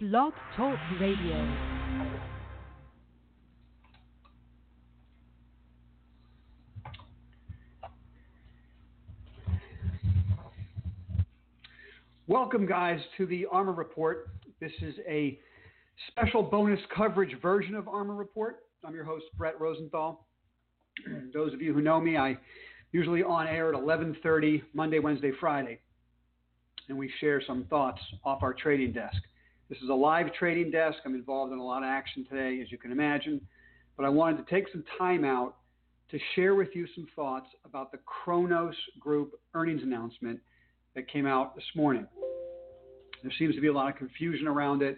Blog Talk Radio. Welcome, guys, to the ARMR Report. This is a special bonus coverage version of ARMR Report. I'm your host, Bret Rosenthal. Those of you who know me, I usually on air at 11:30 Monday, Wednesday, Friday, and we share some thoughts off our trading desk. This is a live trading desk. I'm involved in a lot of action today, as you can imagine, but I wanted to take some time out to share with you some thoughts about the Cronos Group earnings announcement that came out this morning. There seems to be a lot of confusion around it,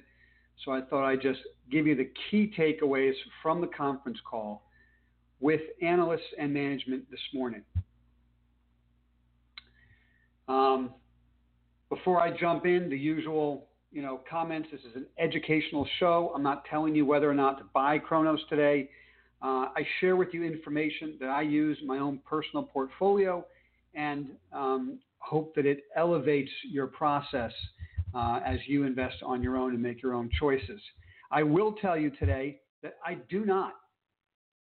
so I thought I'd just give you the key takeaways from the conference call with analysts and management this morning. Um, before I jump in, the usual you know comments. This is an educational show. I'm not telling you whether or not to buy Cronos today. Uh, I share with you information that I use in my own personal portfolio, and um, hope that it elevates your process uh, as you invest on your own and make your own choices. I will tell you today that I do not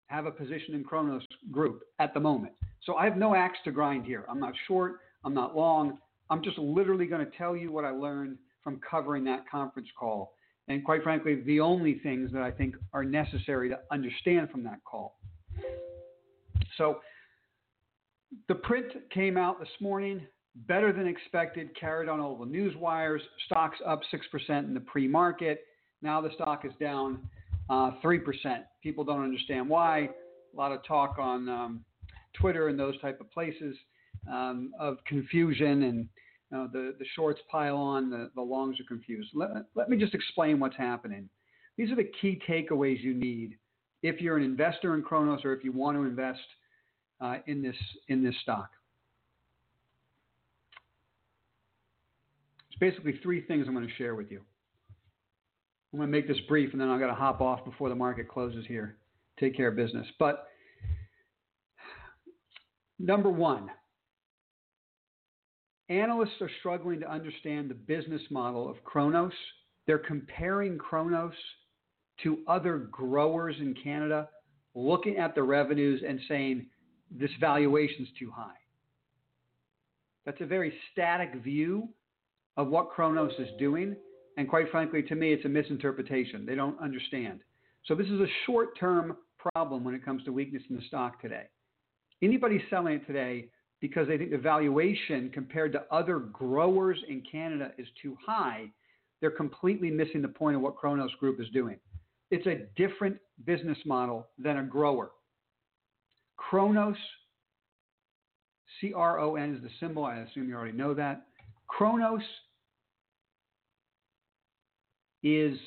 have a position in Cronos Group at the moment. So I have no axe to grind here. I'm not short, I'm not long. I'm just literally going to tell you what I learned from covering that conference call. And quite frankly, the only things that I think are necessary to understand from that call. So the print came out this morning, better than expected, carried on all the news wires. Stocks up 6% in the pre market. Now the stock is down uh, 3%. People don't understand why. A lot of talk on um, Twitter and those type of places um, of confusion and know, the, the shorts pile on, the, the longs are confused. Let, let me just explain what's happening. These are the key takeaways you need if you're an investor in Cronos or if you want to invest uh, in, this, in this stock. It's basically three things I'm going to share with you. I'm going to make this brief and then I've got to hop off before the market closes here. Take care of business. But number one, analysts are struggling to understand the business model of Cronos. They're comparing Cronos to other growers in Canada, looking at the revenues and saying this valuation is too high. That's a very static view of what Cronos is doing. And quite frankly, to me, it's a misinterpretation. They don't understand. So this is a short term problem when it comes to weakness in the stock today. Anybody selling it today because they think the valuation compared to other growers in Canada is too high, they're completely missing the point of what Cronos Group is doing. It's a different business model than a grower. Cronos, C R O N is the symbol. I assume you already know that. Cronos is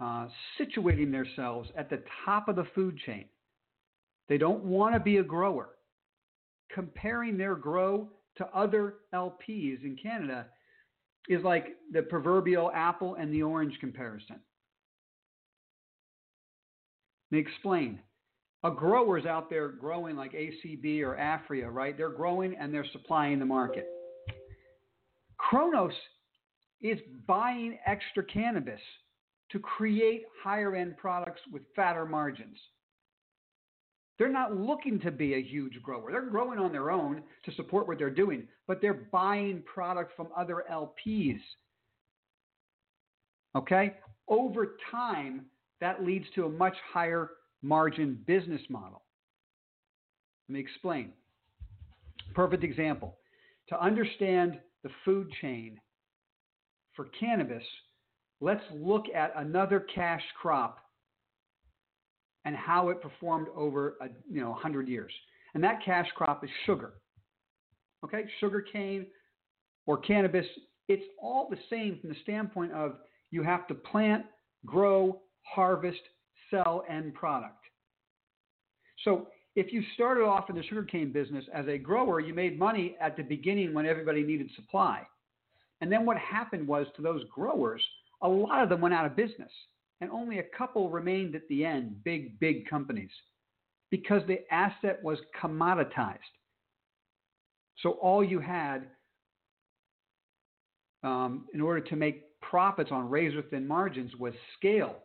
uh, situating themselves at the top of the food chain. They don't want to be a grower. Comparing their grow to other LPs in Canada is like the proverbial apple and the orange comparison. Let me explain. A grower is out there growing like ACB or Aphria, right? They're growing and they're supplying the market. Cronos is buying extra cannabis to create higher end products with fatter margins. They're not looking to be a huge grower. They're growing on their own to support what they're doing, but they're buying product from other LPs. Okay? Over time, that leads to a much higher margin business model. Let me explain. Perfect example. To understand the food chain for cannabis, let's look at another cash crop and how it performed over a you know 100 years. And that cash crop is sugar. Okay, sugar cane or cannabis, it's all the same from the standpoint of you have to plant, grow, harvest, sell end product. So if you started off in the sugarcane business as a grower, you made money at the beginning when everybody needed supply. And then what happened was to those growers, a lot of them went out of business, and only a couple remained at the end, big, big companies, because the asset was commoditized. So all you had um, in order to make profits on razor thin margins was scale.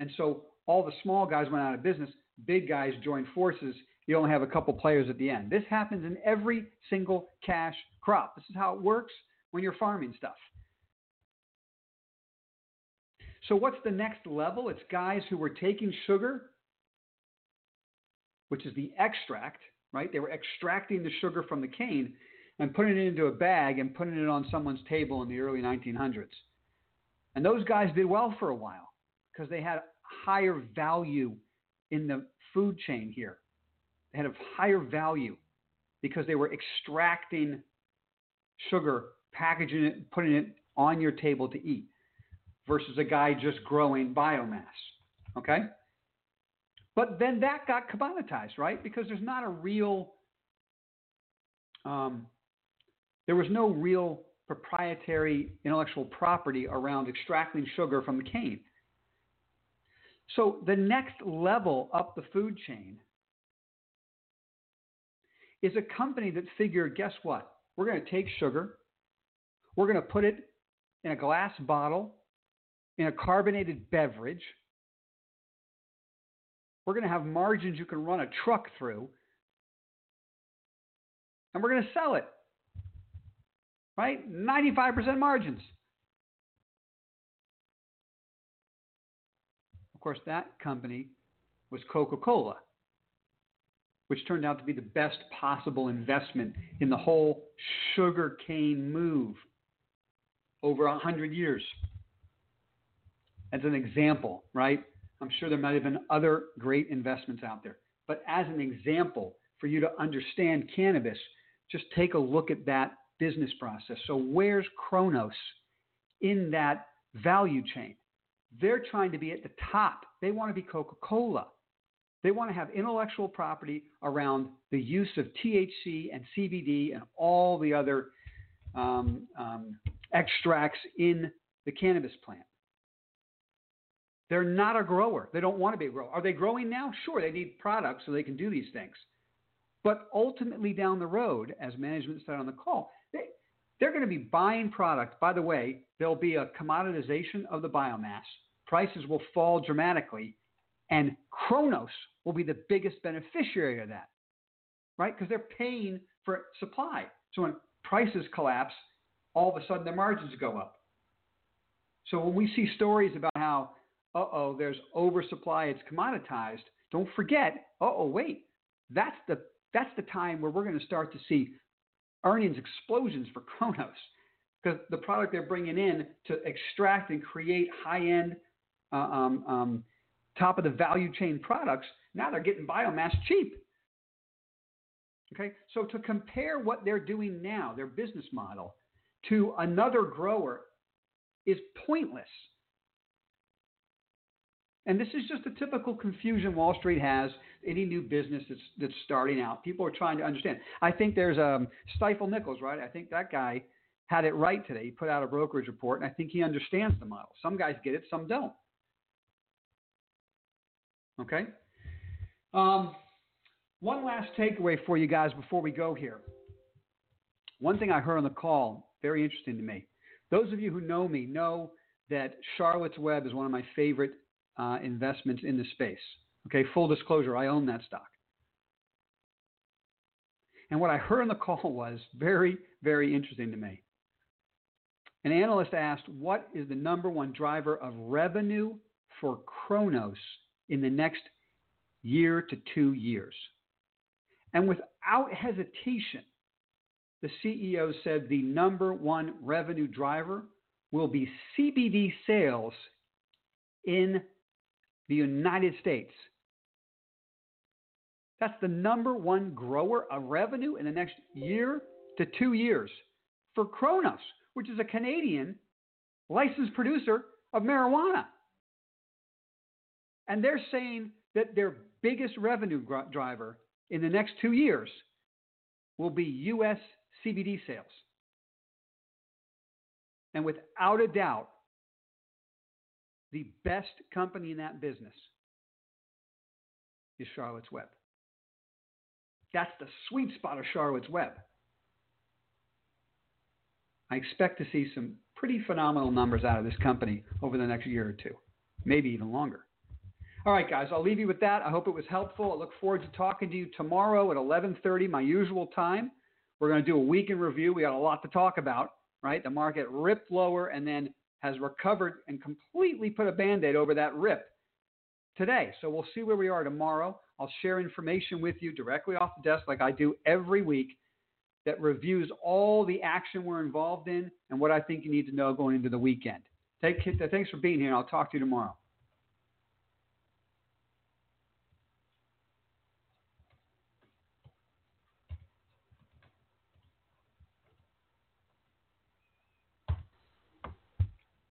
And so all the small guys went out of business, big guys joined forces. You only have a couple players at the end. This happens in every single cash crop. This is how it works when you're farming stuff. So, what's the next level? It's guys who were taking sugar, which is the extract, right? They were extracting the sugar from the cane and putting it into a bag and putting it on someone's table in the early 1900s. And those guys did well for a while because they had higher value in the food chain here. They had a higher value because they were extracting sugar, packaging it, putting it on your table to eat versus a guy just growing biomass. Okay? But then that got commoditized, right? Because there's not a real, um, there was no real proprietary intellectual property around extracting sugar from the cane. So the next level up the food chain is a company that figured guess what? We're going to take sugar, we're going to put it in a glass bottle, in a carbonated beverage. We're going to have margins you can run a truck through, and we're going to sell it. Right? 95% margins. Of course, that company was Coca Cola, which turned out to be the best possible investment in the whole sugar cane move over 100 years as an example, right? I'm sure there might have been other great investments out there. But as an example, for you to understand cannabis, just take a look at that business process. So, where's Cronos in that value chain? They're trying to be at the top. They want to be Coca Cola. They want to have intellectual property around the use of THC and CBD and all the other um, um, extracts in the cannabis plant. They're not a grower. They don't want to be a grower. Are they growing now? Sure, they need products so they can do these things. But ultimately, down the road, as management said on the call, they, they're going to be buying product. By the way, there'll be a commoditization of the biomass. Prices will fall dramatically, and Cronos will be the biggest beneficiary of that, right? Because they're paying for supply. So when prices collapse, all of a sudden their margins go up. So when we see stories about how uh oh, there's oversupply, it's commoditized, don't forget, uh oh, wait, that's the that's the time where we're going to start to see earnings explosions for Cronos because the product they're bringing in to extract and create high end, uh, um, um, top of the value chain products, now they're getting biomass cheap. Okay, so to compare what they're doing now, their business model, to another grower is pointless. And this is just a typical confusion Wall Street has. Any new business that's, that's starting out, people are trying to understand. I think there's um, Stifel Nicolaus, right? I think that guy had it right today. He put out a brokerage report, and I think he understands the model. Some guys get it, some don't. Okay. Um, one last takeaway for you guys before we go here. One thing I heard on the call, very interesting to me. Those of you who know me know that Charlotte's Web is one of my favorite uh, investments in the space. Okay, full disclosure, I own that stock. And what I heard on the call was very, very interesting to me. An analyst asked, What is the number one driver of revenue for Cronos in the next year to two years? And without hesitation, the CEO said the number one revenue driver will be CBD sales in the United States. That's the number one grower of revenue in the next year to two years for Cronos, which is a Canadian licensed producer of marijuana. And they're saying that their biggest revenue driver in the next two years will be U.S. CBD sales. And without a doubt, the best company in that business is Charlotte's Web. That's the sweet spot of Charlotte's Web. I expect to see some pretty phenomenal numbers out of this company over the next year or two, maybe even longer. All right, guys, I'll leave you with that. I hope it was helpful. I look forward to talking to you tomorrow at 11:30, my usual time. We're going to do a week in review. We got a lot to talk about, right? The market ripped lower and then has recovered and completely put a band-aid over that rip today. So we'll see where we are tomorrow. I'll share information with you directly off the desk like I do every week that reviews all the action we're involved in and what I think you need to know going into the weekend. Take, thanks for being here, I'll talk to you tomorrow.